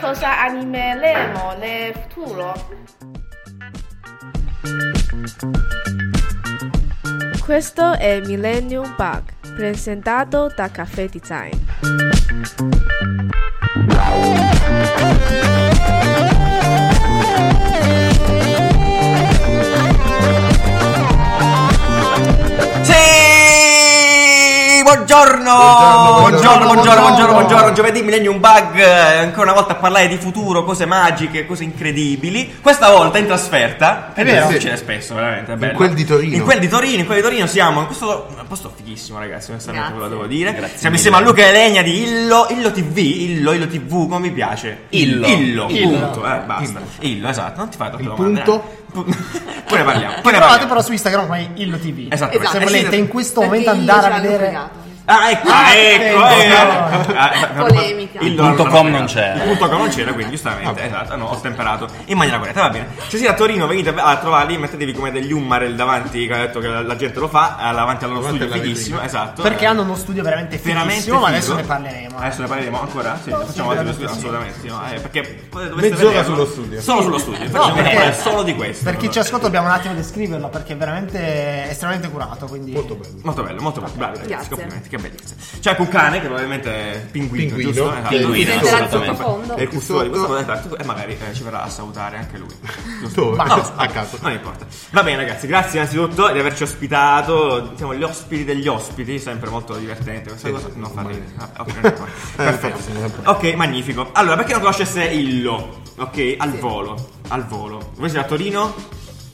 Cosa animeremo nel futuro? Questo è Millennium Bug, presentato da Caffè Design. Buongiorno! Buongiorno, Buongiorno, buongiorno, buongiorno. Giovedì Millennium Bug, eh, ancora una volta a parlare di futuro, cose magiche, cose incredibili. Questa volta in trasferta. È vero? Succede spesso, veramente, è bello. quel di Torino. In quel di Torino, in quel di Torino siamo in questo un posto fighissimo, ragazzi, onestamente ve lo devo dire. Grazie siamo mille. insieme a Luca e Legna di Illo, Illo TV, Illo, Illo TV, come mi piace? Illo. Illo, Illo. punto, eh, basta. Illo, esatto, non ti fai troppe Il domande. punto? eh. Poi ne parliamo. Poi ne parliamo. però su Instagram come Illo TV. Esatto. Se Eh, volete in questo momento andare a vedere. Ah, ecco, ah, ecco, ecco, eh. no. Ah, Polemica. Il punto com non c'era. Il punto com non c'era, quindi giustamente, esatto, no, ho temperato in maniera corretta, va bene. Se siete a Torino venite a trovarli, mettetevi come degli Ummarel davanti, che ha detto che la, la gente lo fa, eh, davanti al loro Davanti studio fighissimo, esatto. Perché eh. hanno uno studio veramente fighissimo, ma adesso ne parleremo. Adesso ne parleremo ancora? Sì, facciamo sì, altri sì, studio, sì. assolutamente. Sì, no, eh, perché Mezz'ora sullo studio. Solo sullo studio. No, Facciamo perché- solo di questo. Per chi ci ascolta dobbiamo un attimo descriverlo perché è veramente estremamente curato. Quindi... Molto bello. Molto bello, molto bello. Bravi ragazzi, complimenti, che bellezza. C'è un cane che probabilmente è pinguino, Pinguino, giusto? che- Esatto. Pinguino, il profondo. È il custode di questa cosa, esatto, e magari eh, ci verrà a salutare anche lui. Giusto? Lo so, A caso. Non importa. Va bene ragazzi, grazie innanzitutto di averci ospitato. Siamo gli ospiti degli ospiti, sempre molto divertente questa Sì, cosa. sì, Non fa ridere. Ah, importa. Perfetto. Ok, magnifico. Allora, perché non conoscesse Illo? Ok, al volo. Al volo. Voi siete a Torino?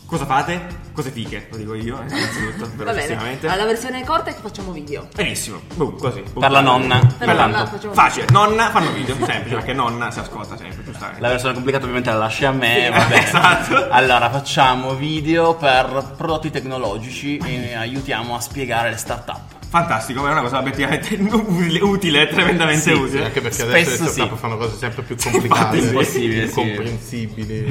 Cosa fate? Cose fiche, lo dico io, eh, innanzitutto, Va bene. velocissimamente. Allora, la versione corta è che facciamo video. Benissimo, boom, così. boom. Per la nonna. Per la nonna facciamo Facile, nonna fanno video, semplice, perché nonna si ascolta sempre, giustamente. La versione complicata ovviamente la lasci a me, va bene. Esatto. Allora facciamo video per prodotti tecnologici e aiutiamo a spiegare le start-up. Fantastico, è una cosa obiettivamente utile, utile tremendamente Sì, utile. Anche perché adesso Spesso le startup sì. fanno cose sempre più complicate, sì. Possibile, sì. comprensibili.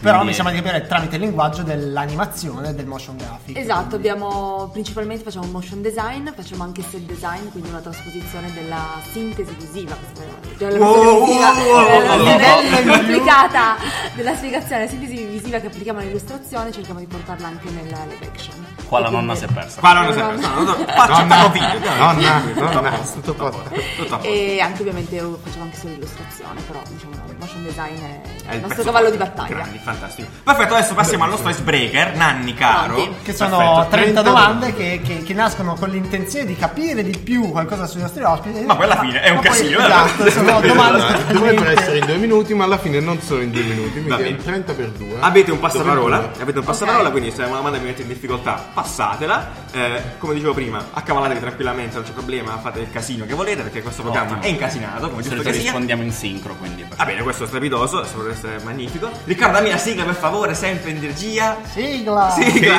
Però quindi- mi sembra di capire tramite il linguaggio dell'animazione del motion graphic. Esatto, abbiamo principalmente facciamo motion design, facciamo anche set design, quindi una trasposizione della sintesi visiva. questa è la Wow, visiva, wow, wow, eh, wow, la wow, versione wow. complicata della spiegazione, sintesi visiva che applichiamo all'illustrazione, cerchiamo di portarla anche nella live action. Qua la nonna si è persa. Qua non lo so, no, no, no, faccia Nonna, video. nonna, Tutto a nonna, tutto a posto. Tutto. E anche ovviamente facciamo anche solo illustrazione, però diciamo il motion design è, È il nostro cavallo di battaglia. Grandi, fantastico. Perfetto, adesso passiamo al nostro icebreaker, Nanni caro. Che sono Perfetto. 30 domande che, che- che nascono con l'intenzione di capire di più qualcosa sui nostri ospiti. Ma poi alla fine è un casino, eh. Esatto, sono domande dovrebbero essere in due minuti, ma alla fine non sono in due minuti, quindi bene. è 30 per 2. Avete un passaparola, avete un passaparola, quindi se una domanda vi mette in difficoltà, passatela. Eh, come dicevo prima, accavalatevi tranquillamente, non c'è problema, fate il casino che volete, perché questo programma Ottimo. è incasinato, come giusto che rispondiamo in sincro, quindi. Va bene, questo è strepitoso, dovrebbe essere magnifico. Riccardo, dammi la sigla per favore, sempre in regia. Sigla! Sigla.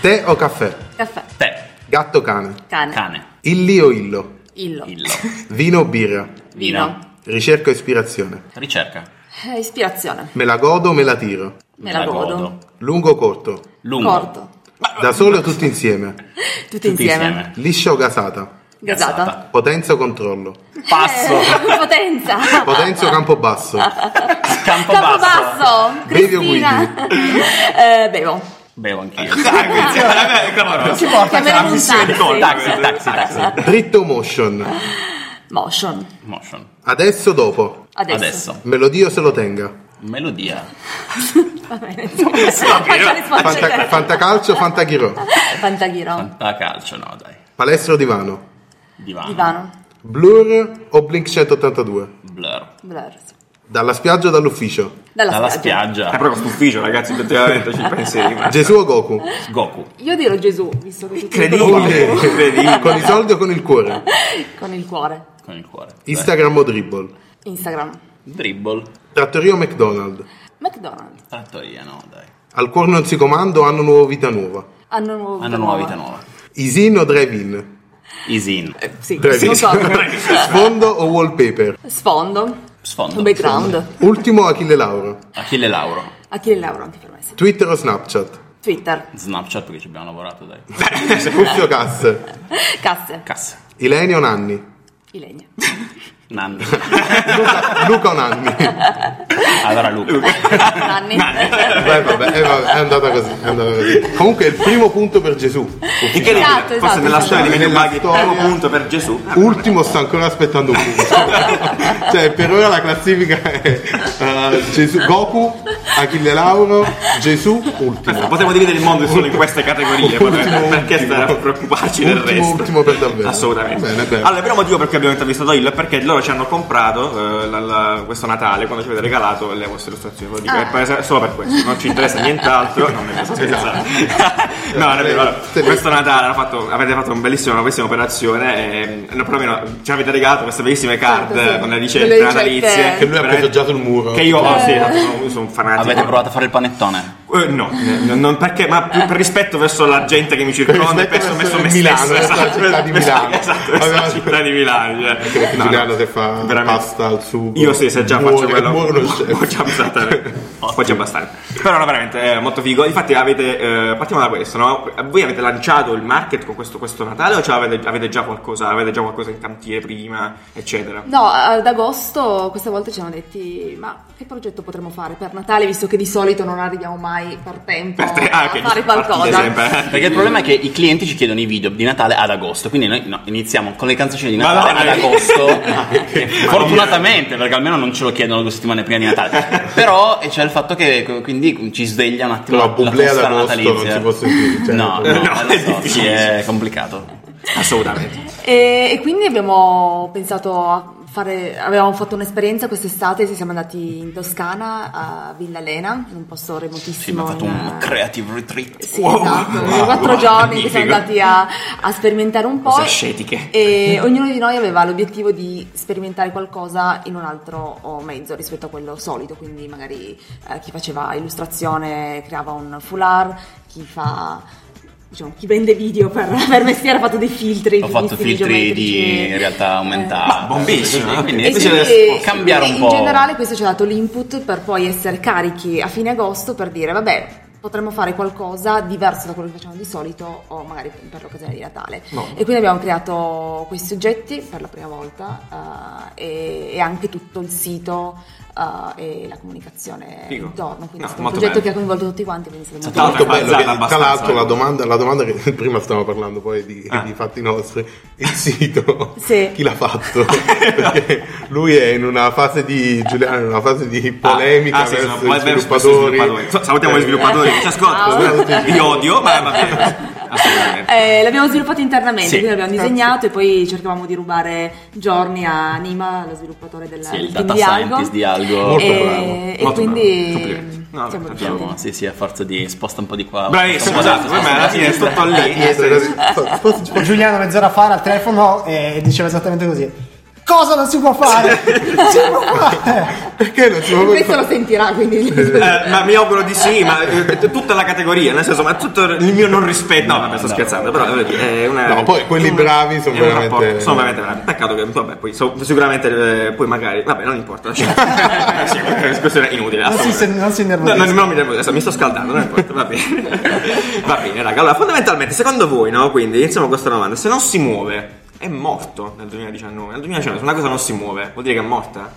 Tè o caffè? Caffè, Te, Gatto o cane? cane, cane, Illi o illo? Illo, illo, Vino o birra? vino, Ricerca o ispirazione? ricerca, Eh, ispirazione, Me la godo o me la tiro? me la godo, Lungo o corto? lungo, corto, Da solo o tutti insieme? tutti, tutti insieme. insieme, Liscia o gasata? gasata, Potenza o controllo? passo, Eh, potenza, Potenza o campo basso? campo campo basso, basso, Bevi o Cristina, eh, bevo, bevo anch'io, Dai, grazie. Vabbè, cavolo. Si porta chiameremo un missione di taxi, taxi, taxi, taxi, Dritto motion? motion, motion, Adesso o dopo? adesso, adesso, Melodia o se lo tenga? melodia, va bene. Fanta, fantacalcio o fantaghiro? Fantaghiro, fantacalcio, no dai, Palestra o divano? divano, divano, Blur o Blink 182? blur, blur, Dalla spiaggia o dall'ufficio? dalla, dalla spiaggia. È proprio stufficio, ragazzi, effettivamente ci pensi. Gesù o Goku? Goku, Io dirò Gesù, visto che Incredibile. Incredibile. Con i soldi o con il cuore? con il cuore, con il cuore, Instagram o dribble? Instagram, dribble, Trattoria o McDonald's? McDonald's, trattoria, no dai, Al cuore non si comanda o hanno nuova vita nuova? hanno nuova hanno nuova vita nuova, Isin o drive-in? Isin, Sì, Drive-in. non so, Sfondo o wallpaper? sfondo, sfondo, un background, Ultimo o Achille Lauro? Achille Lauro, Achille Lauro anche per me, sì. Twitter o Snapchat? Twitter, Snapchat perché ci abbiamo lavorato, dai. Cuffio casse. casse, Cassa. Ilenio Nanni. i legni. Nanni. Luca, Luca o Nanni? Allora Luca. Nanni. Beh, vabbè, eh, vabbè, è andata così, è andata così. Comunque è il primo punto per Gesù. Incredibile. Esatto, Forse esatto, nella esatto. storia di Menu il primo punto per Gesù. Ultimo sta ancora aspettando un punto. cioè, per ora la classifica è eh, Gesù, Goku, Achille Lauro, Gesù, ultimo. Perfetto, Potremmo dividere il mondo solo in queste categorie, Ultimo, perché ultimo. stare a preoccuparci del Ultimo, resto? ultimo per davvero. Assolutamente. Bene, bene. Allora, il primo motivo per cui abbiamo intervistato il è perché loro ci hanno comprato eh, la- la- questo Natale, quando ci avete regalato le vostre illustrazioni. Ve Lo dico, Ah. è per- solo per questo, non ci interessa nient'altro. non ne sto scherzando. no, non è vero. questo Natale fatto- avete fatto un bellissimo- una bellissima operazione. E, no, perlomeno ci avete regalato queste bellissime card Certo, sì. con le ricette natalizie. Che lui ha già sul muro. Che io, oh, sì, esatto, sono, sono un fanatico. Avete provato a fare il panettone? Eh, no, eh, non perché, ma più per rispetto verso la gente che mi circonda Per penso messo me verso Milano, stesso. verso la città di Milano. Esatto, verso la Aveva- città di Milano. cioè. Perché No, Giuliano no, se fa veramente. pasta al sugo. Io sì, se già muore, faccio quello. muore. Può già bastare. Può già bastare. Però no, veramente è molto figo. Infatti avete, eh, partiamo da questo, no? Voi avete lanciato il market con questo, questo Natale o cioè avete, avete già qualcosa, avete già qualcosa in cantiere prima, eccetera? No, ad agosto questa volta ci hanno detti ma che progetto potremmo fare per Natale visto che di solito non arriviamo mai per tempo Per te- ah, ok, a fare qualcosa. sempre. Perché il problema è che i clienti ci chiedono i video di Natale ad agosto, quindi noi no, iniziamo con le canzoncine di Natale Madonna, ad eh. agosto. fortunatamente, perché almeno non ce lo chiedono due settimane prima di Natale. Però e c'è il fatto che quindi ci sveglia un attimo la ad l'atmosfera agosto non natalizia. si può sentire. Cioè, no, Eh, no, no, è so, sì, è complicato. Assolutamente. E, e quindi abbiamo pensato a fare, avevamo fatto un'esperienza quest'estate, siamo andati in Toscana a Villa Lena, in un posto Sì, remotissimo. mi ha fatto in- un creative retreat. Sì, Wow. esatto, Wow, quattro wow, giorni che siamo andati a, a sperimentare un po'. Cose ascetiche. E ognuno di noi aveva l'obiettivo di sperimentare qualcosa in un altro mezzo rispetto a quello solito, quindi magari eh, chi faceva illustrazione creava un foulard, chi fa... Diciamo, chi vende video per, per mestiere ha fatto dei filtri. Ho fatto filtri di realtà Eh, aumentata. bombissimo, Così, quindi e quindi, deve cambiare un in po'. generale questo ci ha dato l'input per poi essere carichi a fine agosto per dire vabbè potremmo fare qualcosa diverso da quello che facciamo di solito o magari per l'occasione di Natale e quindi abbiamo creato questi oggetti per la prima volta eh, e, e anche tutto il sito eh, e la comunicazione Figo. intorno quindi No, è stato un progetto bello. che ha coinvolto tutti quanti quindi è stato molto bello, che- tra l'altro la eh. domanda, la domanda che prima stavamo parlando poi di, Ah. di fatti nostri, il sito, Sì. chi l'ha fatto? Perché lui è in una fase di, Giuliano, in una fase di polemica Ah, ah, sì, verso sono- i verso sviluppatori. Salutiamo gli sviluppatori che ci ascoltano. Vi odio, ma. Eh, l'abbiamo sviluppato internamente, Sì. quindi l'abbiamo disegnato e poi cercavamo di rubare giorni a Nima, lo sviluppatore del, Sì, il data di Algo. di Algo. Molto e, bravo, e molto quindi. No, siamo abbiamo- riusciti. Sì, sì, a forza di sposta un po' di qua. Bravissimo, esatto. po' Per me alla fine è tutto lì. Giuliano mezz'ora fa era al telefono e diceva esattamente così. Cosa non si può fare? Non si può fare. Perché non si può Questo lo sentirà, quindi Eh, ma mi auguro di sì, ma eh, tutta la categoria, nel senso, ma tutto il mio non rispetto. No, vabbè, sto scherzando, però è una. No, poi quelli un- bravi sono veramente- rapporto- Sono veramente bravi. Peccato che, vabbè, poi so- sicuramente, eh, poi magari. Vabbè, non importa. lasciamo. sì, discussione è inutile. Non si- assolutamente. non si No, innervosisca. no, non mi nervosisco, mi sto scaldando, non importa, va bene. va bene, raga. Allora, fondamentalmente, secondo voi, no? Quindi iniziamo con questa domanda. Se non si muove, è morto nel 2019. Nel 2019, se una cosa non si muove, vuol dire che è morta?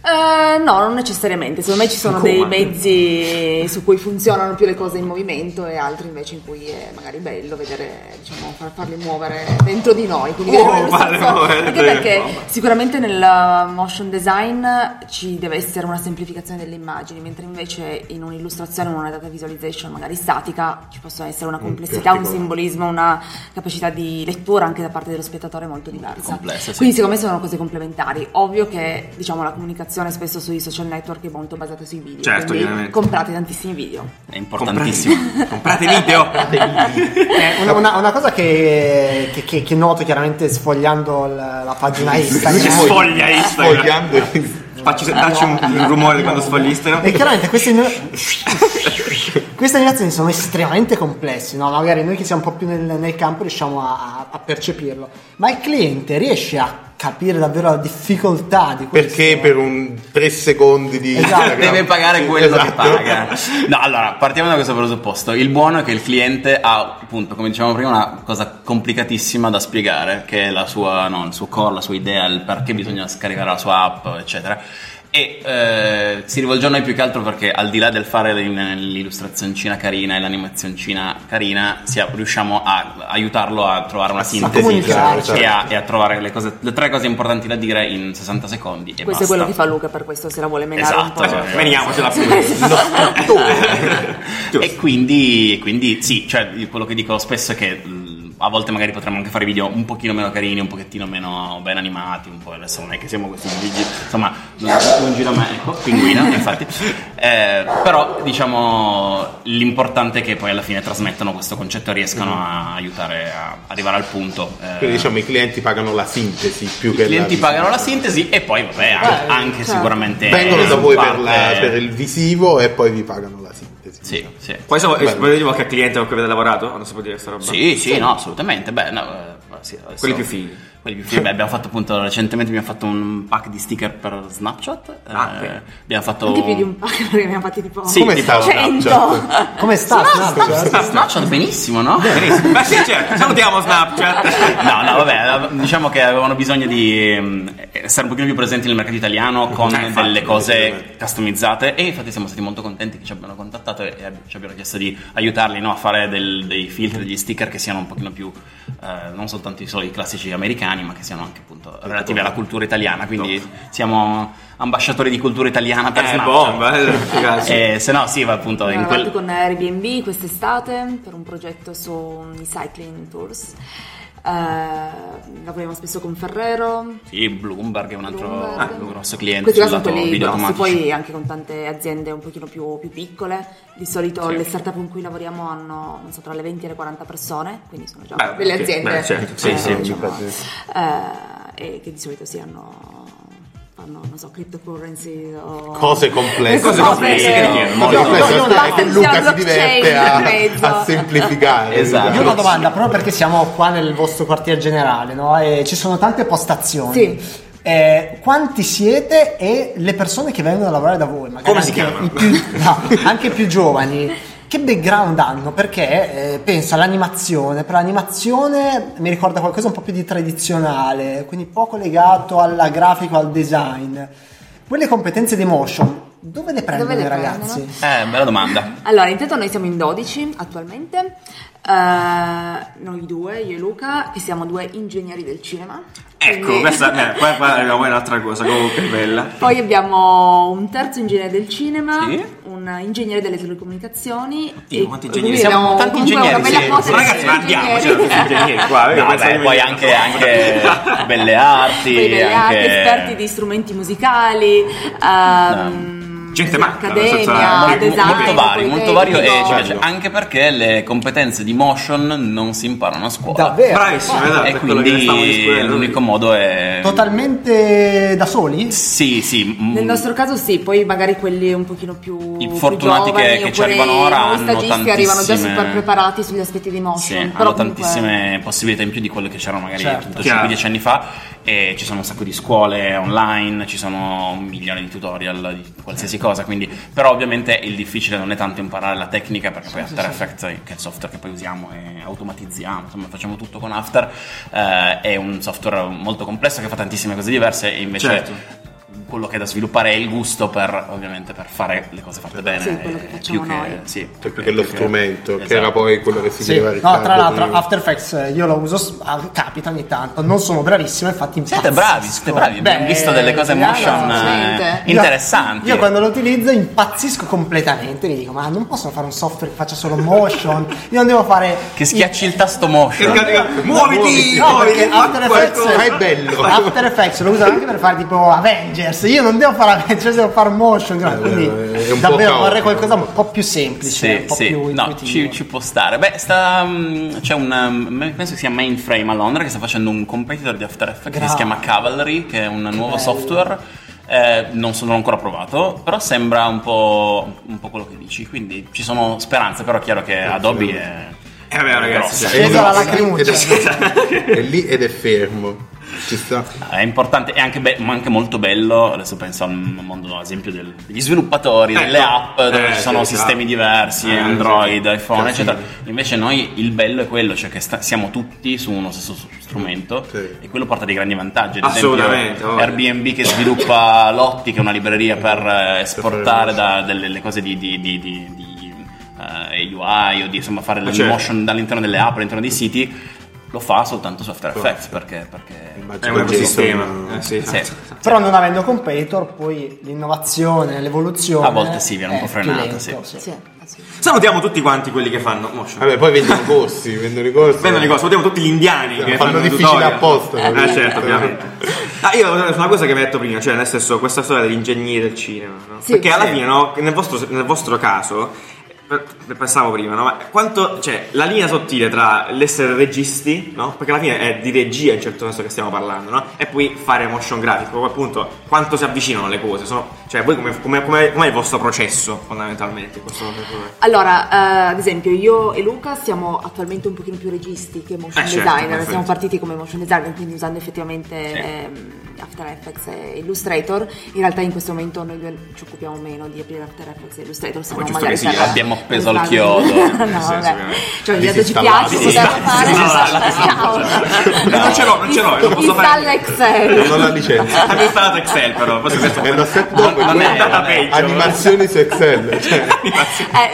Eh, no, non necessariamente. Secondo me ci sono Come? dei mezzi su cui funzionano più le cose in movimento e altri invece in cui è magari bello vedere, diciamo, far- farli muovere dentro di noi. Quindi Oh, si- muovere anche perché sicuramente nel motion design ci deve essere una semplificazione delle immagini, mentre invece in un'illustrazione, in una data visualization magari statica, ci possono essere una complessità, un particolare. simbolismo, una capacità di lettura anche da parte dello spettatore molto diversa. complessa, sì. Quindi secondo me sono cose complementari. Ovvio che diciamo la comunicazione spesso sui social network è molto basata sui video. Certo, quindi ovviamente. comprate tantissimi video. È importantissimo. Comprate video. Eh, una, una- una cosa che, che- che- che noto chiaramente sfogliando la, la pagina Si Instagram sfoglia Instagram. Sfogliando Facci, dacci un, un rumore quando sfogli Instagram. e chiaramente questi Queste animazioni sono estremamente complesse, no? magari noi che siamo un po' più nel, nel campo riusciamo a, a percepirlo, ma il cliente riesce a capire davvero la difficoltà di questo. Perché per un 3 secondi di Esatto. Deve pagare quello che esatto. paga. No, allora, partiamo da questo presupposto. Il buono è che il cliente ha, appunto, come dicevamo prima, una cosa complicatissima da spiegare, che è la sua, no, il suo core, la sua idea, il perché bisogna scaricare la sua app, eccetera. E eh, si rivolge a noi più che altro perché al di là del fare l'illustrazioncina carina e l'animazioncina carina, sia- riusciamo a aiutarlo a trovare una sintesi e, a, e a trovare le, cose- le tre cose importanti da dire in 60 secondi. E Questo è basta. quello che fa Luca, per questo se la vuole menare un Esatto, po'. esatto. Veniamocela pure. Giusto. e quindi, quindi sì, cioè quello che dico spesso è che a volte magari potremmo anche fare video un pochino meno carini, un pochettino meno ben animati, un po' adesso non è che siamo questi gigi, insomma, non, non gira me, ecco, pinguino, infatti. Eh, però diciamo l'importante è che poi alla fine trasmettano questo concetto e riescano a aiutare a arrivare al punto. Eh, Quindi diciamo i clienti pagano la sintesi più che i clienti la pagano la sintesi e poi vabbè anche, anche certo. sicuramente vengono da voi per, la- per il visivo e poi vi pagano. Sì, sì. Poi volete dire qualche cliente con cui avete lavorato? Non si può dire questa roba? Sì, sì, no, assolutamente. Beh, no, eh, sì, adesso- Quelli più fighi. Quelli più fighi. Abbiamo fatto appunto recentemente abbiamo fatto un pack di sticker per Snapchat. Ah, eh, ok. abbiamo fatto Anche più di un paio perché ne abbiamo fatti tipo Sì, Come tipo- sta cento. Snapchat? Come sta? Snapchat? Sta Snapchat benissimo, no? Benissimo. Beh, sì, certo. Salutiamo Snapchat. No, no, vabbè, diciamo che avevano bisogno di ehm, essere un pochino più presenti nel mercato italiano con Eh, infatti, delle cose customizzate e infatti siamo stati molto contenti che ci abbiano contattato e, ci abbiano chiesto di aiutarli no, a fare del- dei filtri, degli sticker che siano un pochino più, eh, non soltanto i soliti classici americani, ma che siano anche appunto relativi alla cultura italiana, quindi siamo ambasciatori di cultura italiana per Eh, Snapchat. bomba, eh. Eh, se no, sì, va appunto in Abbiamo quel... con Airbnb quest'estate per un progetto sui cycling tours. Eh, lavoriamo spesso con Ferrero. Sì, Bloomberg è un altro Bloomberg. un grosso cliente Questi sono quelli grossi, poi anche con tante aziende un pochino più, più piccole. Di solito Sì. le startup con cui lavoriamo hanno non so, tra le 20 e le 40 persone, quindi sono già Beh, delle aziende. beh, certo, sì, eh, sì, diciamo, eh, e che di solito si hanno fanno, non so, cryptocurrency o Cose complesse. Cose complesse che richiedono. Cose molto- no, aspetta no, che Luca si diverte a, a semplificare. Esatto. Io ho una domanda, proprio perché siamo qua nel vostro quartier generale, no? E ci sono tante postazioni. Sì. Eh, quanti siete e le persone che vengono a lavorare da voi? Magari Come si anche chiamano? più, no, anche i più giovani. Che background hanno? Perché eh, penso all'animazione, però l'animazione mi ricorda qualcosa un po' più di tradizionale, quindi poco legato alla grafica, al design. Quelle competenze di motion, dove le prendono le i ragazzi? prendono? Eh, bella domanda. Allora, intanto noi siamo in 12 attualmente, Eh, noi due, io e Luca, che siamo due ingegneri del cinema. Ecco, Quindi- questa eh, qua, qua a un'altra cosa, comunque bella. Poi abbiamo un terzo ingegnere del cinema, Sì. un ingegnere delle telecomunicazioni. Dio, e quanti ingegneri siamo? abbiamo Tanti ingegneri, una bella sì. di Ragazzi, ma andiamoci a ingegneri. qua. No, beh, poi anche, anche belle arti, Poi belle arti, anche... esperti di strumenti musicali, ehm, Gente matta, accademia, molto- design, molto vario, molto vario e ci piace anche perché le competenze di motion non si imparano a scuola. Davvero? Bravissimo, esatto. E è quello che stavamo quindi l'unico modo è... Totalmente da soli? Sì, sì. Nel nostro caso sì, poi magari quelli un pochino più I più fortunati che- giovani, che ci oppure arrivano ora hanno stagisti arrivano già tantissime- super preparati sugli aspetti di Sì, motion. hanno però comunque- tantissime possibilità in più di quelle che c'erano magari Certo. appunto Chiaro. 5-10 anni fa e ci sono un sacco di scuole online, ci sono un milione di tutorial di qualsiasi cosa, quindi però ovviamente il difficile non è tanto imparare la tecnica perché poi After Effects, che è il software che poi usiamo e automatizziamo, insomma facciamo tutto con After, eh, è un software molto complesso che fa tantissime cose diverse e invece Certo. Quello che è da sviluppare è il gusto per ovviamente per fare le cose fatte bene. Sì, quello che facciamo più che- noi. sì, Cioè, più che lo più strumento, che esatto. era poi quello che si Sì. chiedeva a No, tra l'altro prima. After Effects eh, io lo uso, capita ogni tanto, non sono bravissimo, infatti Siete impazzisco. bravi, siete bravi, abbiamo visto delle cose motion eh, niente. Io- interessanti. Io, quando lo utilizzo impazzisco completamente, mi dico ma non posso fare un software che faccia solo motion, io non devo fare... Che schiacci il tasto motion. Muoviti! No, muoviti, perché fa After Effects, è bello. After Effects lo uso anche per fare tipo Avengers. Io non devo fare Avengers, devo fare motion. quindi è un po' davvero caotico. vorrei qualcosa un po' più semplice, un Sì, po' sì, più no, ci, ci può stare. Beh, sta, mm, c'è un, um, penso che sia Mainframe a Londra che sta facendo un competitor di After Effects che si chiama Cavalry, che è un nuovo bello. software Eh, non sono ancora provato, però sembra un po', un po' quello che dici, quindi ci sono speranze, però è chiaro che Adobe è... Eh vabbè ragazzi, grossa. cioè, Scesa la Ed è- lacrimuccia. È lì ed è fermo. Ci sta. È importante e anche, be- ma anche molto bello. Adesso penso al mondo, ad esempio, del- degli sviluppatori, Ecco. delle app dove Eh, ci sono sì, sistemi diversi, Eh, Android, sì. iPhone, Sì. eccetera. Invece, noi il bello è quello, cioè che sta- siamo tutti su uno stesso strumento Sì. e quello porta dei grandi vantaggi. Ad Assolutamente, esempio, ovvio. Airbnb che sviluppa Lotti, che è una libreria per eh, esportare da- delle le cose di. di- di- di- di, eh, UI o di insomma fare il certo. motion dall'interno delle app, all'interno dei siti, lo fa soltanto su After Effects perché, perché è un ecosistema. Eh, sì, Sì. Però non avendo competitor, poi l'innovazione, l'evoluzione. A volte sì, viene un po' frenata, lento, sì. Sì, assolutamente. Salutiamo tutti quanti quelli che fanno motion. Vabbè, poi vendono i corsi, vendono i corsi. Vendono i cosi, salutiamo tutti gli indiani che Fanno fanno i difficile tutorial. apposta, Eh capito? certo, ovviamente. Ah, io una cosa che mi hai detto prima, cioè nel senso questa storia degli ingegneri del cinema, no? Sì, Perché alla sì. fine, no, nel vostro, nel vostro caso, pensavo prima, no? Ma quanto, cioè, la linea sottile tra l'essere registi, no? Perché alla fine è di regia in certo senso che stiamo parlando, no? E poi fare motion graphic, proprio appunto, quanto si avvicinano le cose, sono, cioè, voi come, come, come, com'è il vostro processo fondamentalmente? Allora, eh, ad esempio, io e Luca siamo attualmente un pochino più registi che motion Eh, certo, designer. perfetto. Siamo partiti come motion designer, quindi usando effettivamente ehm, After Effects e Illustrator. In realtà in questo momento noi due ci occupiamo meno di aprire After Effects e Illustrator, se Ma no giusto magari che sia. per- Abbiamo appeso al chiodo. no, vabbè. Cioè, ogni tanto ci piace poterlo fare. Non ce l'ho, non ce l'ho, non posso Installa fare. Excel. Non la licenza. Abbiamo installato Excel però, forse questo lo step dopo Non è andata peggio. animazioni su Excel. Cioè,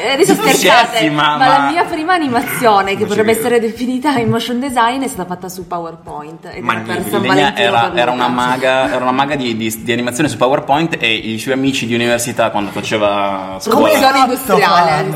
Eh, adesso scherzate, Scherzi, ma, ma- la mia prima animazione, che Non potrebbe credo. essere definita in motion design, è stata fatta su PowerPoint. Ed San Legna era, era una maga, era una maga di, di- di animazione su PowerPoint e i suoi amici di università quando faceva scuola. Produzione Come industriale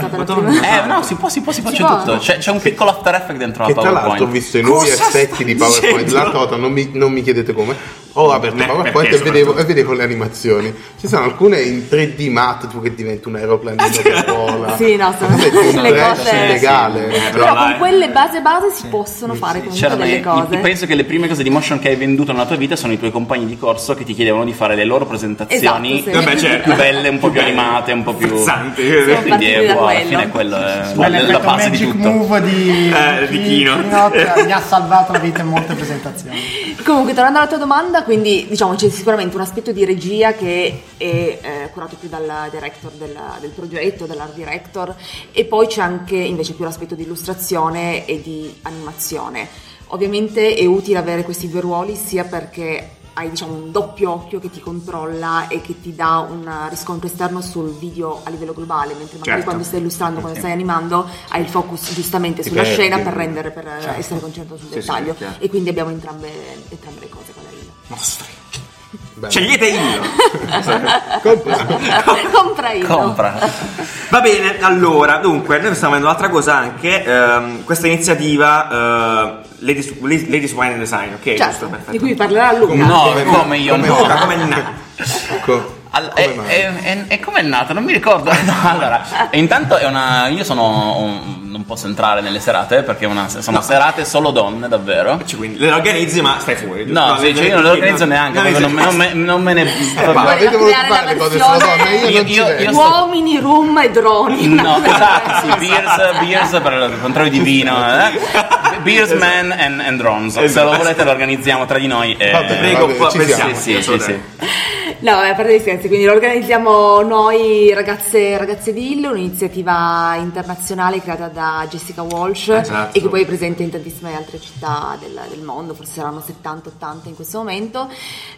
la. Eh no, si può, si può, si può, Si c'è può? tutto. C'è, c'è un piccolo After Effect dentro che la tra l'altro ho PowerPoint. visto i nuovi Cosa effetti di PowerPoint. dicendo? Non mi, non mi chiedete come. Ho aperto Eh, PowerPoint perché e vedevo, e vedevo le animazioni. Ci sono alcune in 3D matte, tipo che diventa un aeroplanino che vola. Sì, no, sono Questo è un le trash cose- illegale. Sì, Cioè, Però con quelle base base si possono fare comunque C'erano delle cose. i- penso che le prime cose di motion che hai venduto nella tua vita sono i tuoi compagni di corso che ti chiedevano di fare le loro presentazioni Esatto, sì. Vabbè, certo. più belle, un po' più animate, un po' più. Siamo Quindi è buono, alla quello. fine quello è la, la base di tutto. move di, Eh, di Kino. Keynote mi ha salvato la vita in molte presentazioni. Comunque, tornando alla tua domanda, quindi diciamo c'è sicuramente un aspetto di regia che è eh, curato più dal director della- del progetto, dall'art director, e poi c'è anche invece più l'aspetto di illustrazione e di animazione. Ovviamente è utile avere questi due ruoli sia perché hai diciamo un doppio occhio che ti controlla e che ti dà un riscontro esterno sul video a livello globale, mentre magari Certo. quando stai illustrando, quando stai animando, hai il focus giustamente sulla scena per rendere, per essere concentrato sul Sì, sì, dettaglio chiaro. e quindi abbiamo entrambe, entrambe le cose Mostri. Bene. Scegliete io. Compra io. Compra. Va bene, allora, dunque, noi stiamo vedendo un'altra cosa anche, ehm, questa iniziativa eh, Ladies, Ladies Wine and Design, ok? Giusto, Certo, perfetto. di cui parlerà Luca. No, Come- come io come- no. Ora, come è nata? Ecco, All- come e, e- e- e com'è nata? Non mi ricordo. No, allora, intanto è una. Io sono. un- non posso entrare nelle serate perché una- sono serate solo donne, davvero. Cioè, quindi le organizzi ma stai fuori. giusto? No, sì, cioè io non le organizzo neanche, proprio non, me- non me, non me ne. Ma Voleva avete voluto fare le cose solo donne, io Io- non ci io- io sto- Uomini, rum e droni. No, esatto, sì, beers, beers per il controllo di vino, eh? Beersman and, and drones. Se lo Esatto. volete lo organizziamo tra di noi. e- Va bene, Prego, va bene, qua ci pensiamo. Sì, siamo. sì, sì, sì. No, vabbè, a parte gli scherzi, quindi lo organizziamo noi ragazze, ragazze Hill, un'iniziativa internazionale creata da Jessica Walsh Esatto. e che poi è presente in tantissime altre città del, del mondo, forse saranno 70-80 in questo momento.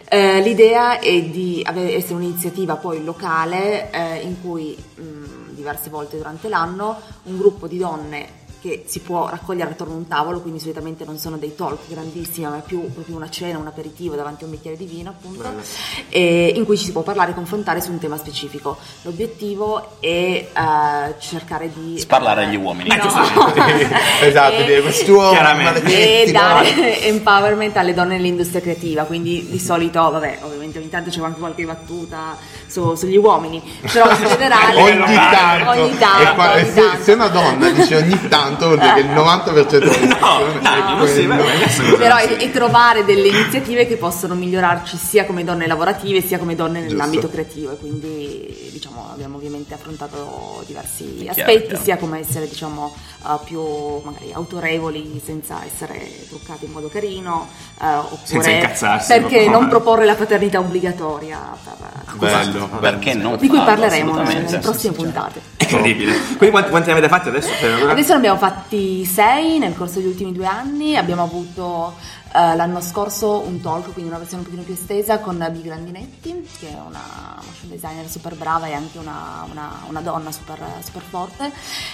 Eh, l'idea è di avere- essere un'iniziativa poi locale eh, in cui mh, diverse volte durante l'anno un gruppo di donne che si può raccogliere attorno a un tavolo, quindi solitamente non sono dei talk grandissimi, ma è più proprio una cena, un aperitivo davanti a un bicchiere di vino, appunto, e in cui ci si può parlare e confrontare su un tema specifico. L'obiettivo è eh, cercare di Sparlare agli uomini. Eh, No. Esatto, E- dire quest'uomo Chiaramente. e dare empowerment alle donne nell'industria creativa, quindi di solito, vabbè, ovviamente ovviamente ogni tanto c'è anche qualche battuta su- sugli uomini, però in generale ogni tanto, ogni tanto, E qua- ogni se, tanto. se una donna dice ogni tanto vuol dire che il 90% della discussione dai, è non si- quello. adesso cosa- però e, e trovare delle iniziative che possono migliorarci sia come donne lavorative sia come donne nell'ambito creativo e quindi diciamo abbiamo ovviamente affrontato diversi Chiaro, aspetti chiaro. sia come essere diciamo eh, più magari autorevoli senza essere truccati in modo carino eh, oppure Senza incazzarsi, perché proprio. non proporre la paternità obbligatoria per, Bello, Perché non di cui farlo, parleremo nelle prossime puntate. È incredibile. Quindi quanti, quanti ne avete fatti adesso? Adesso ne abbiamo fatti sei nel corso degli ultimi due anni, abbiamo avuto eh, l'anno scorso un talk, quindi una versione un pochino più estesa con Bi Grandinetti, che è una motion designer super brava e anche una, una- una donna super, super forte,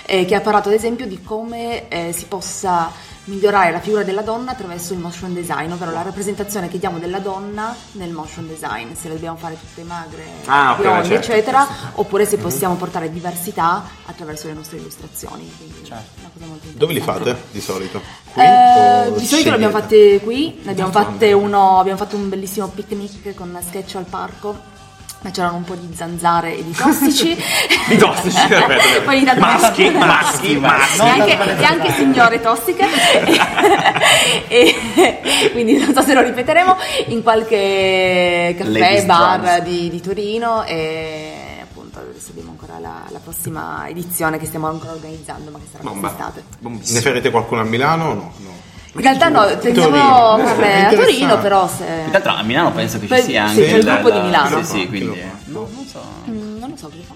eh, che ha parlato ad esempio di come eh, si possa migliorare la figura della donna attraverso il motion design, ovvero la rappresentazione che diamo della donna nel motion design, se le dobbiamo fare tutte magre, Ah, ok, bionde, certo, eccetera, oppure se possiamo portare diversità attraverso le nostre illustrazioni. Una molto Dove li fate di solito? Qui Eh, di solito le abbiamo fatte qui, ne abbiamo, fatte uno, abbiamo fatto un bellissimo picnic con sketch al parco. Ma c'erano un po' di zanzare e di tossici. Di tossici, aspetta. Poi tanto- Maschi, maschi, maschi. E anche, e anche signore tossiche. e, quindi non so se lo ripeteremo in qualche caffè, Ladies bar di, di Torino e appunto adesso abbiamo ancora la, la prossima edizione che stiamo ancora organizzando ma che sarà Bomba. quest'estate. Ne farete qualcuno a Milano o no? no. In realtà no, tendiamo Torino. a. Torino però se... Tra l'altro a Milano penso che ci sia sì, anche c'è il gruppo di Milano. Sì, sì, quindi no, non so. Mm, non lo so chi fa.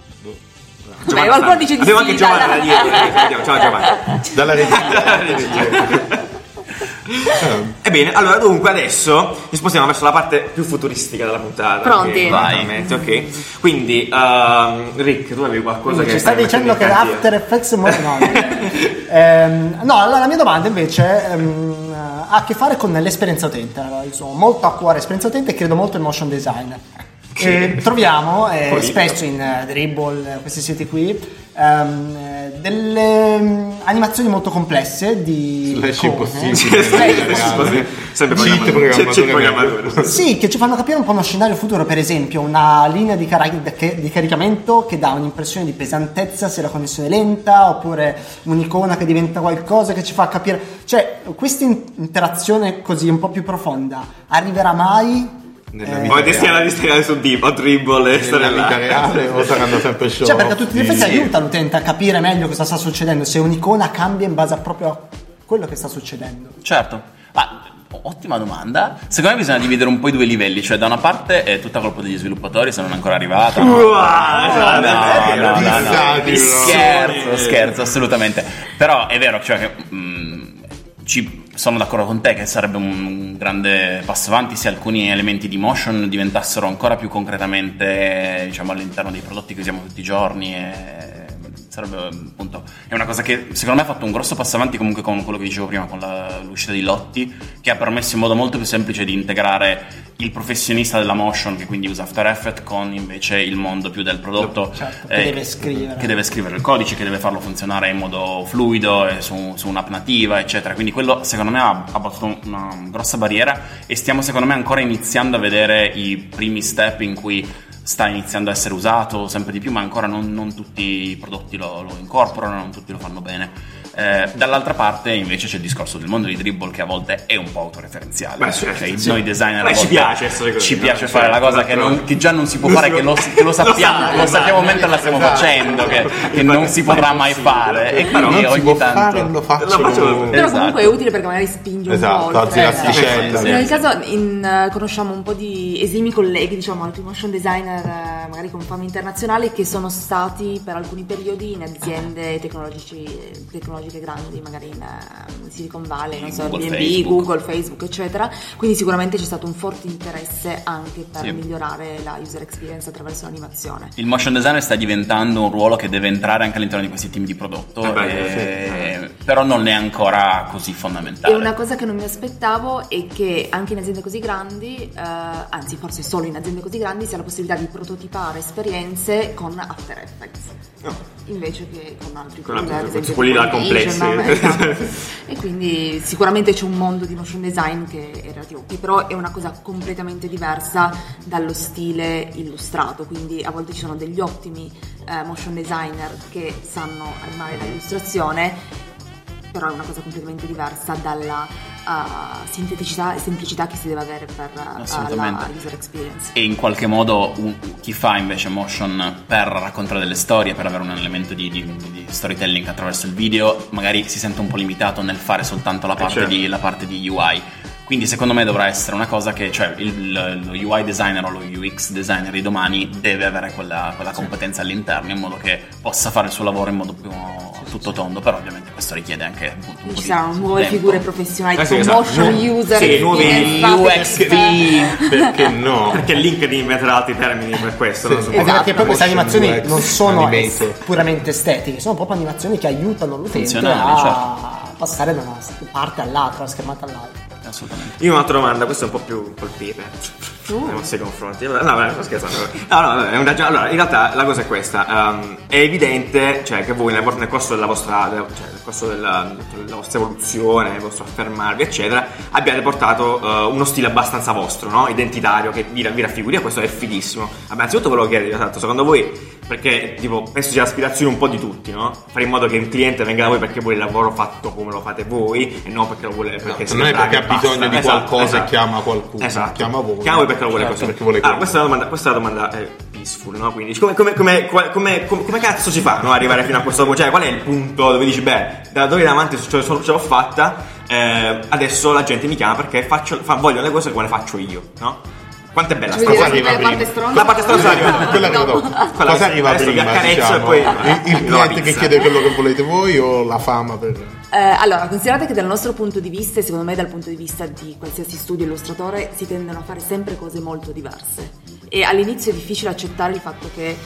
Giovanna Beh, qualcuno dice di Abbiamo sì, anche Giovanna dai, da dietro. dai. eh, vediamo. Ciao Giovanna. Dalla regia. Ebbene, allora dunque adesso ci spostiamo verso la parte più futuristica della puntata. Pronti? Vai. ok. Quindi, ehm, Rick, tu avevi qualcosa che Ci stai stai dicendo che After Effects è molto... No, Ehm, no, allora la mia domanda invece ehm, ha a che fare con l'esperienza utente. Allora, io sono molto a cuore esperienza utente e credo molto in motion design. E troviamo eh, spesso in eh, Dribble, eh, questi siti qui, eh, delle mm, animazioni molto complesse di Slash impossibile. Sempre Cheat programmatore. Sì, che ci fanno capire un po' uno scenario futuro, per esempio una linea di, che- di caricamento che dà un'impressione di pesantezza se la connessione è lenta, oppure un'icona che diventa qualcosa che ci fa capire... Cioè, questa in- interazione così un po' più profonda arriverà mai? Nella Eh, destinare reale. a destinare su Dip o Dribble e stare Nella vita là. reale o saranno sempre show? Cioè, perché a tutti gli effetti Sì. aiuta l'utente a capire meglio cosa sta succedendo, se un'icona cambia in base a proprio a quello che sta succedendo. Certo. Ma ottima domanda. Secondo me bisogna dividere un po' i due livelli, cioè da una parte è tutta colpa degli sviluppatori se non è ancora arrivata. No, Wow, no, no, no, no. no. Scherzo, scherzo, assolutamente. Però è vero, cioè che mm, ci sono d'accordo con te che sarebbe un grande passo avanti se alcuni elementi di motion diventassero ancora più concretamente, diciamo, all'interno dei prodotti che usiamo tutti i giorni e sarebbe appunto è una cosa che secondo me ha fatto un grosso passo avanti comunque con quello che dicevo prima con la- l'uscita di Lotti che ha permesso in modo molto più semplice di integrare il professionista della motion che quindi usa After Effects con invece il mondo più del prodotto Certo, che eh, deve scrivere. che deve scrivere il codice che deve farlo funzionare in modo fluido e su, su un'app nativa eccetera quindi quello secondo me ha, ha battuto una grossa barriera e stiamo secondo me ancora iniziando a vedere i primi step in cui sta iniziando a essere usato sempre di più, ma ancora non, non tutti i prodotti lo, lo incorporano, non tutti lo fanno bene. Eh, dall'altra parte invece c'è il discorso del mondo di dribble che a volte è un po' autoreferenziale. Beh, Cioè, sì. noi designer Beh, a ci volte piace così, ci no? piace fare la cosa che, non- che già non si può Non fare, si che lo, che lo sappiamo, Lo sa, lo sappiamo mentre la stiamo esatto. facendo, che, che non si potrà mai fare. E Però quindi ogni tanto... lo faccio. Lo faccio- Però Esatto. comunque è utile perché magari spinge Esatto, un po' oltre. Sì, In ogni caso in, eh, conosciamo un po' di esimi colleghi, diciamo, altri motion designer, eh, magari con fama internazionale, che sono stati per alcuni periodi in aziende tecnologici, tecnologiche grandi, magari in, eh, in Silicon Valley, non so, Google, B&B, Facebook. Google, Facebook, eccetera. Quindi sicuramente c'è stato un forte interesse anche per Sì. migliorare la user experience attraverso l'animazione. Il motion designer sta diventando un ruolo che deve entrare anche all'interno di questi team di prodotto, Eh beh, e- però non è ancora così fondamentale. E una cosa che non mi aspettavo è che anche in aziende così grandi, eh, anzi forse solo in aziende così grandi, sia la possibilità di prototipare esperienze con After Effects. Invece che con altri Con esempio quelli là animation, complessi. no? Esatto. e quindi sicuramente c'è un mondo di motion design che è relativo, che però è una cosa completamente diversa dallo stile illustrato, quindi a volte ci sono degli ottimi eh, motion designer che sanno animare l'illustrazione però è una cosa completamente diversa dalla uh, sinteticità e semplicità che si deve avere per uh, la user experience. E in qualche modo un- chi fa invece motion per raccontare delle storie, per avere un elemento di, di- di storytelling attraverso il video, magari si sente un po' limitato nel fare soltanto la parte, certo. di, la parte di UI. Quindi secondo me dovrà essere una cosa che, cioè il, lo UI designer o lo UX designer di domani deve avere quella, quella competenza all'interno in modo che possa fare il suo lavoro in modo più tutto tondo, però ovviamente questo richiede anche appunto, un po' Ci di saranno nuove tempo. figure professionali, Eh sì, esatto. motion Nu- user, sì, nuovi experience, UXP. Perché no? Perché LinkedIn inventerà altri termini per questo, non so. Anche perché poi queste animazioni UX, non sono animator. es- puramente estetiche, sono proprio animazioni che aiutano l'utente a certo. passare da una parte all'altra, da una schermata all'altra. Assolutamente. Io ho un'altra domanda, questa è un po' più colpire. Nei vostri confronti. No, vabbè, sto scherzando. No, no, è un ragion- Allora, in realtà la cosa è questa. ehm, è evidente, cioè, che voi nel, nel corso della vostra, cioè, nel corso della, della vostra evoluzione, nel vostro affermarvi, eccetera, abbiate portato eh, uno stile abbastanza vostro, no? Identitario, che vi, vi raffiguri, e questo è fighissimo. Vabbè, anzitutto volevo chiedere, esatto, secondo voi, perché, tipo, penso sia l'aspirazione un po' di tutti, no? Fare in modo che un cliente venga da voi perché vuole il lavoro fatto come lo fate voi, e non perché lo vuole... Perché si non è perché ha bisogno di Esatto, qualcosa esatto. e chiama qualcuno. Esatto. Chiama voi. Chiama voi perché lo vuole Certo, così. perché vuole Ah, questa è una domanda, questa è una domanda eh, peaceful, no? Quindi come, come, come, come, cazzo si fa no? arrivare fino a questo punto? Cioè, qual è il punto dove dici, beh, da dove in avanti ce, ce l'ho fatta, eh, adesso la gente mi chiama perché faccio, fa- voglio le cose come le faccio io, no? Quanto è bella sta cosa? arriva la parte prima? stronza? La parte stronza arriva dopo. Quella arriva dopo. Quella- Cosa arriva prima? diciamo? e poi- il, il cliente che chiede quello che volete voi o la fama per... Eh, allora, considerate che dal nostro punto di vista, e secondo me dal punto di vista di qualsiasi studio illustratore, si tendono a fare sempre cose molto diverse. E all'inizio è difficile accettare il fatto che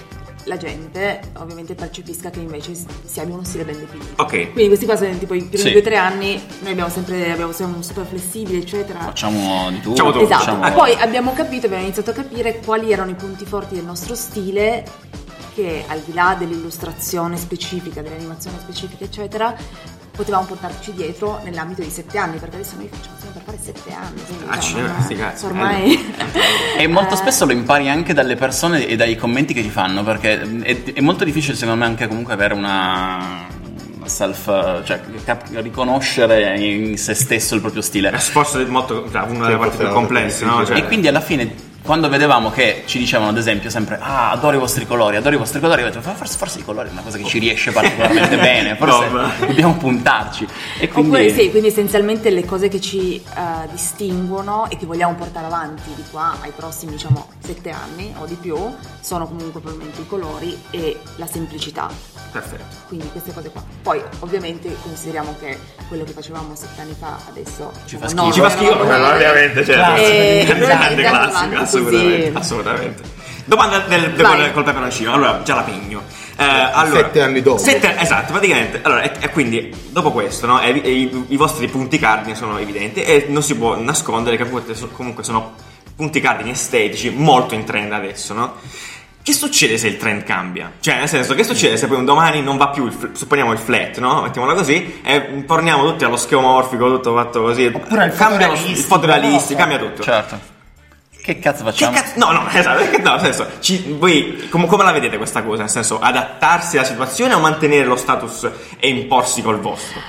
la gente ovviamente percepisca che invece si abbia uno stile ben definito. Ok. Quindi questi qua sono tipo i primi Sì. due o tre anni, noi abbiamo sempre, abbiamo, siamo super flessibili, eccetera. Facciamo di tutto. Facciamo tutto. Esatto, facciamo- poi abbiamo capito, abbiamo iniziato a capire quali erano i punti forti del nostro stile che al di là dell'illustrazione specifica, dell'animazione specifica, eccetera, potevamo portarci dietro nell'ambito di sette anni, perché adesso noi facciamo sempre per fare sette anni. Quindi, Ah, diciamo, ci- sti cazzi, ormai... E molto Eh, spesso lo impari anche dalle persone e dai commenti che ti fanno, perché è, è molto difficile secondo me anche comunque avere una self, cioè cap- riconoscere in se stesso il proprio stile. È forse molto, cioè, una delle parti più complesse, no? Cioè, E quindi alla fine, quando vedevamo che ci dicevano ad esempio sempre Ah, adoro i vostri colori, adoro i vostri colori, io ho detto, forse, forse i colori è una cosa che ci riesce particolarmente bene, forse No, dobbiamo puntarci. E quindi Oppure sì, quindi essenzialmente le cose che ci eh, distinguono e che vogliamo portare avanti di qua ai prossimi diciamo sette anni o di più sono comunque probabilmente i colori e la semplicità. perfetto. Quindi queste cose qua. Poi ovviamente consideriamo che quello che facevamo sette anni fa adesso Ci fa schifo. no, Ci fa schifo, no, ovviamente, cioè, Eh, grande classico, andando assolutamente, così. assolutamente. Domanda del, del col, col peperoncino, allora già la pegno. Eh, allora, Sette anni dopo. Sette- esatto, praticamente. Allora, e, e quindi dopo questo, no, e- e i, i vostri punti cardine sono evidenti e non si può nascondere che comunque so- comunque sono punti cardine estetici molto in trend adesso, no? Che succede se il trend cambia? Cioè, nel senso, che succede se poi un domani non va più il, fl- supponiamo il flat, no? Mettiamola così, e torniamo tutti allo schemomorfico, tutto fatto così. Oppure il cambia fotorealistico, il fotorealistico, no? cambia tutto. Certo. Che cazzo Che facciamo? cazzo? No, no, esatto, no, nel senso, ci- voi come, come la vedete questa cosa? Nel senso, adattarsi alla situazione o mantenere lo status e imporsi col vostro?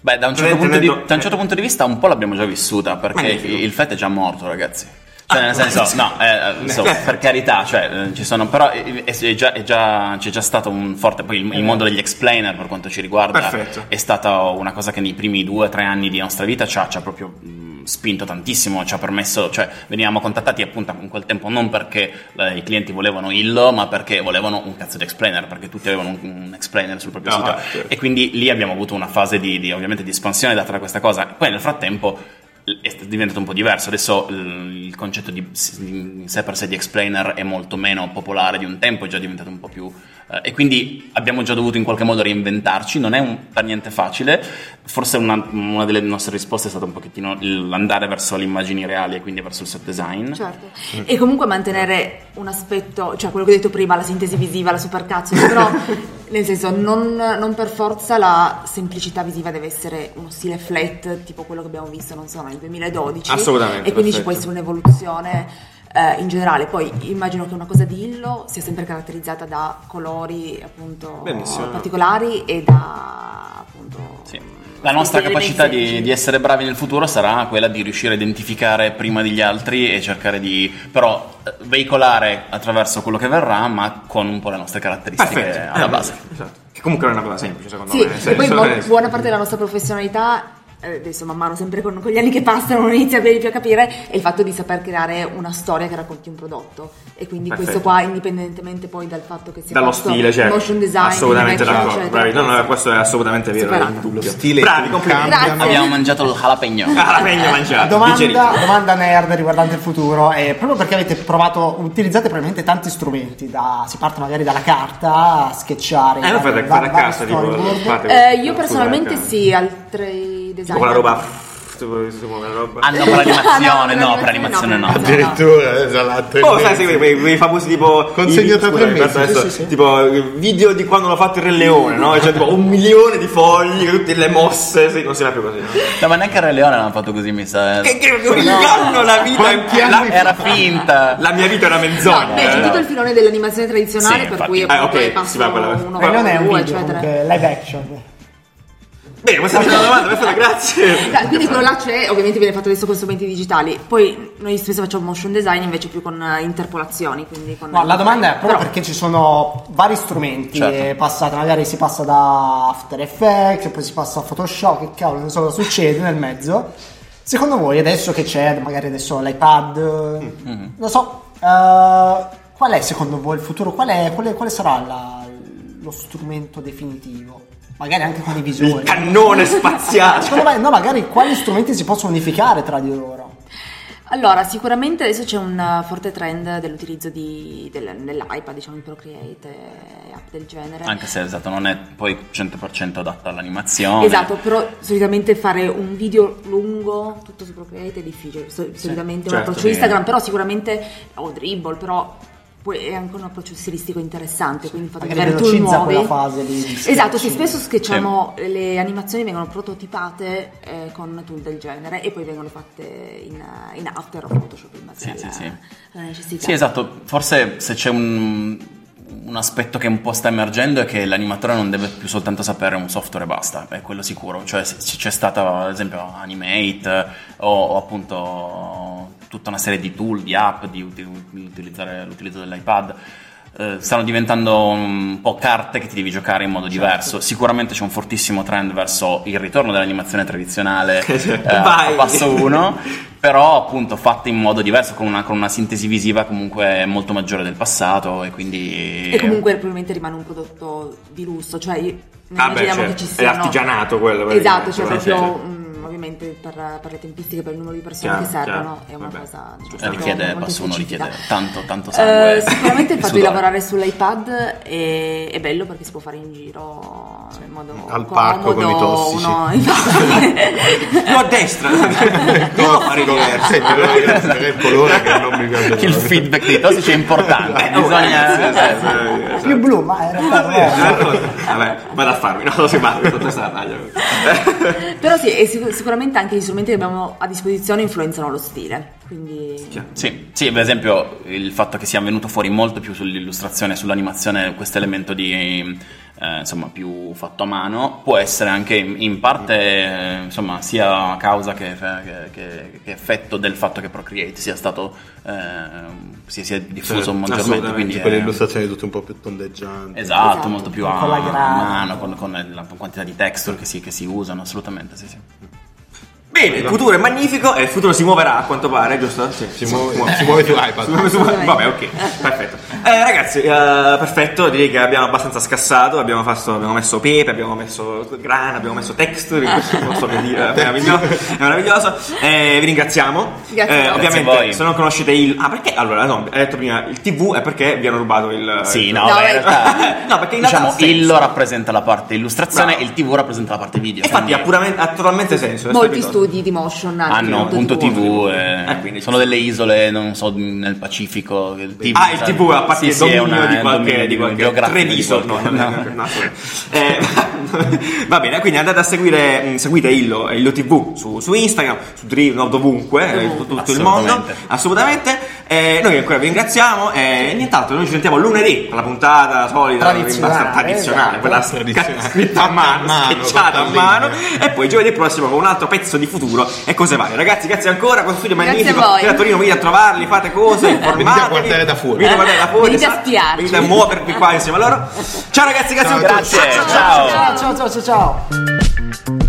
Beh, da un, certo punto di, da un certo punto di vista un po' l'abbiamo già vissuta, perché Magnifico. il FET è già morto, ragazzi. Cioè, nel senso, Ah, no, eh, insomma, per carità, cioè, eh, ci sono, però eh, è già, è già- c'è già stato un forte, poi il, il mondo degli explainer per quanto ci riguarda Perfetto. è stata una cosa che nei primi due o tre anni di nostra vita ci ha, ci ha proprio spinto tantissimo, ci ha permesso, cioè venivamo contattati appunto in quel tempo non perché eh, i clienti volevano il, ma perché volevano un cazzo di explainer, perché tutti avevano un, un explainer sul proprio Ah, sito certo. e quindi lì abbiamo avuto una fase di, di, ovviamente di espansione data da questa cosa. Poi nel frattempo è diventato un po' diverso. Adesso il concetto di in sé per sé di explainer è molto meno popolare di un tempo, è già diventato un po' più e quindi abbiamo già dovuto in qualche modo reinventarci, non è un- per niente facile, forse una, una delle nostre risposte è stata un pochettino l'andare verso le immagini reali e quindi verso il set design. Certo. E comunque mantenere un aspetto, cioè quello che ho detto prima, la sintesi visiva, la supercazzo, però nel senso non, non per forza la semplicità visiva deve essere uno stile flat, tipo quello che abbiamo visto, non so, nel 2012. Assolutamente, E quindi ci perfetto. può essere un'evoluzione. Eh, in generale, poi immagino che una cosa di Illo sia sempre caratterizzata da colori appunto Benissimo. particolari e da appunto Sì. La nostra capacità di, di essere bravi nel futuro sarà quella di riuscire a identificare prima degli altri e cercare di però eh, veicolare attraverso quello che verrà, ma con un po' le nostre caratteristiche Perfetto. alla Eh, base. Esatto. Che comunque non è una cosa semplice, secondo Sì, me. e poi buona parte della nostra professionalità, adesso man mano sempre con, con gli anni che passano uno inizia più più a capire, è il fatto di saper creare una storia che racconti un prodotto. E quindi Perfetto. questo qua, indipendentemente poi dal fatto che sia dallo stile, cioè, motion design, assolutamente d'accordo. eccetera, Bravi. No, no, questo- è assolutamente vero. È. Lo stile Bravi, complimenti. Abbiamo mangiato il jalapeno. La meglio mangiata. Domanda, domanda nerd riguardante il futuro, è proprio perché avete provato, utilizzate probabilmente tanti strumenti, da- si parte magari dalla carta a sketchare. Eh, lo fate vari- fare a vari casa, tipo, fate Eh, io personalmente sì, altri design. Tipo la roba. Roba. Ah no, per l'animazione, No, no, per l'animazione no. no. Addirittura, eh, esatto. Oh, sai, sì, quei, quei famosi tipo. Consegna tra tre mesi, adesso, sì, sì, sì. Tipo video di quando l'ho fatto il Re Leone, no? Cioè, tipo un milione di fogli, tutte le mosse, sì, non si va più così. No? No, ma neanche il Re Leone l'hanno fatto così, mi sa. Che, che inganno la vita. La, Era finta. la mia vita è una No, menzogna. beh, c'è eh. tutto il filone dell'animazione tradizionale, Sì, per infatti. cui Eh, appunto ok, passo si va quella- uno, Ma non è un video, live action. Bene, questa è una domanda, perfetto, grazie. Dai, Quindi quello là c'è, ovviamente viene fatto adesso con strumenti digitali. Poi noi spesso facciamo motion design invece più con eh, interpolazioni. Quindi con No, la domanda è proprio Però- perché ci sono vari strumenti Certo. eh, passati, magari si passa da After Effects, poi si passa a Photoshop, che cavolo, non so cosa succede nel mezzo. Secondo voi adesso che c'è, magari adesso l'iPad, Mm-hmm. non so, eh, qual è secondo voi il futuro? Qual è- quale, quale sarà la- lo strumento definitivo? Magari anche con i visori. Cannone spaziale. Secondo me, no, magari quali strumenti si possono unificare tra di loro? Allora, sicuramente adesso c'è un uh, forte trend dell'utilizzo di, del- dell'iPad, diciamo, di Procreate e app del genere. Anche se esatto, non è poi 100% adatta all'animazione. Esatto, però solitamente fare un video lungo tutto su Procreate è difficile. So- solitamente un certo, approccio sì. Instagram, però sicuramente o Dribble, però è anche un approccio stilistico interessante, quindi fate Magari vedere tool velocizza nuovi. quella fase di Esatto, sì, spesso sketchiamo le animazioni vengono prototipate eh, con tool del genere e poi vengono fatte in, in After o Photoshop in base Sì, alla, sì, sì. alla necessità. Sì, esatto. Forse se c'è un, un aspetto che un po' sta emergendo è che l'animatore non deve più soltanto sapere un software e basta, è quello sicuro. Cioè, se se c'è stata ad esempio Animate o, o appunto tutta una serie di tool, di app, di, uti- di utilizzare l'utilizzo dell'iPad. eh, stanno diventando un po' carte che ti devi giocare in modo diverso. Sicuramente c'è un fortissimo trend verso il ritorno dell'animazione tradizionale eh, a passo 1, però appunto fatte in modo diverso, con una, con una sintesi visiva comunque molto maggiore del passato e quindi... E comunque probabilmente rimane un prodotto di lusso, cioè io- Ah, beh, immaginiamo certo. che ci È artigianato quello, Esatto, cioè proprio sì, ovviamente per, per le tempistiche, per il numero di persone Chiaro, che servono, chiaro, è una vabbè. cosa Eh, richiede, passo uno richiede tanto, tanto sangue. Eh, sicuramente il fatto di lavorare sull'iPad è, è bello perché si può fare in giro in modo Al parco con i tossici. uno- infatti. Più a destra. Più a diverso. Senti, è il colore che non mi piace. Che il feedback dei tossici è importante, bisogna... Bisogna... Più blu, ma era per Vabbè, vado a farmi, no, si taglia. Però sì, e sic- sicuramente anche gli strumenti che abbiamo a disposizione influenzano lo stile, quindi... Sì, sì, per esempio il fatto che sia venuto fuori molto più sull'illustrazione, sull'animazione, questo elemento di eh, insomma più fatto a mano può essere anche in, in parte eh, insomma sia causa che, che- che- che effetto del fatto che Procreate sia stato eh, sia, sia diffuso Certo, maggiormente, quindi Quelle è- illustrazioni tutte un po' più tondeggianti. Esatto, Esatto. molto più a, mano, con, con la quantità di texture che si, che si usano, assolutamente, sì, sì. Bene, il futuro è magnifico e il futuro si muoverà a quanto pare, giusto? Sì, Si muove, si muove su iPad. Si muove su- Vabbè, ok, perfetto. Eh, ragazzi, eh, perfetto, direi che abbiamo abbastanza scassato, abbiamo, fatto- abbiamo messo pepe, abbiamo messo grana, abbiamo messo texture, non so che dire, è meraviglioso. È meraviglioso. Eh, vi ringraziamo. Grazie Eh, ovviamente, Grazie a voi. se non conoscete il... Ah, perché? Allora, no, hai detto prima, il TV è perché vi hanno rubato il... Sì, il- no, No, beh, in realtà No, perché in realtà diciamo ha senso. illo rappresenta la parte illustrazione, Bravo. il TV rappresenta la parte video. Infatti ha, quindi puramente, ha totalmente senso. Molti episodio. Di motion anche hanno punto TV, e Eh, quindi- sono delle isole, non so, nel Pacifico. Il TV, Ah, il TV a parte Sì, il dominio una- di qualche, dominio di qualche di Treviso, no, qualche- no, no, no, Eh, va bene, quindi andate a seguire, mh, seguite Illo, Illo TV su, su Instagram, su Drive, no, dovunque, eh, su tutto il mondo, Assolutamente. Eh, noi ancora vi ringraziamo e nient'altro, noi ci sentiamo lunedì con la puntata solita, Tradizionale, tradizionale, esatto. quella Tradizionale. scritta a mano, Fatta a mano, e poi giovedì prossimo con un altro pezzo di futuro e cose varie. Ragazzi, grazie ancora, questo studio Grazie magnifico, venite a Torino, venite a trovarli, fate cose, informatevi. Venite a guardare da fuori. Venite a guardare da fuori, Venite a esatto. spiarci. Venite a muovervi qua insieme a loro. Ciao ragazzi, grazie a tutti. Grazie, ciao. Ciao ciao ciao ciao ciao.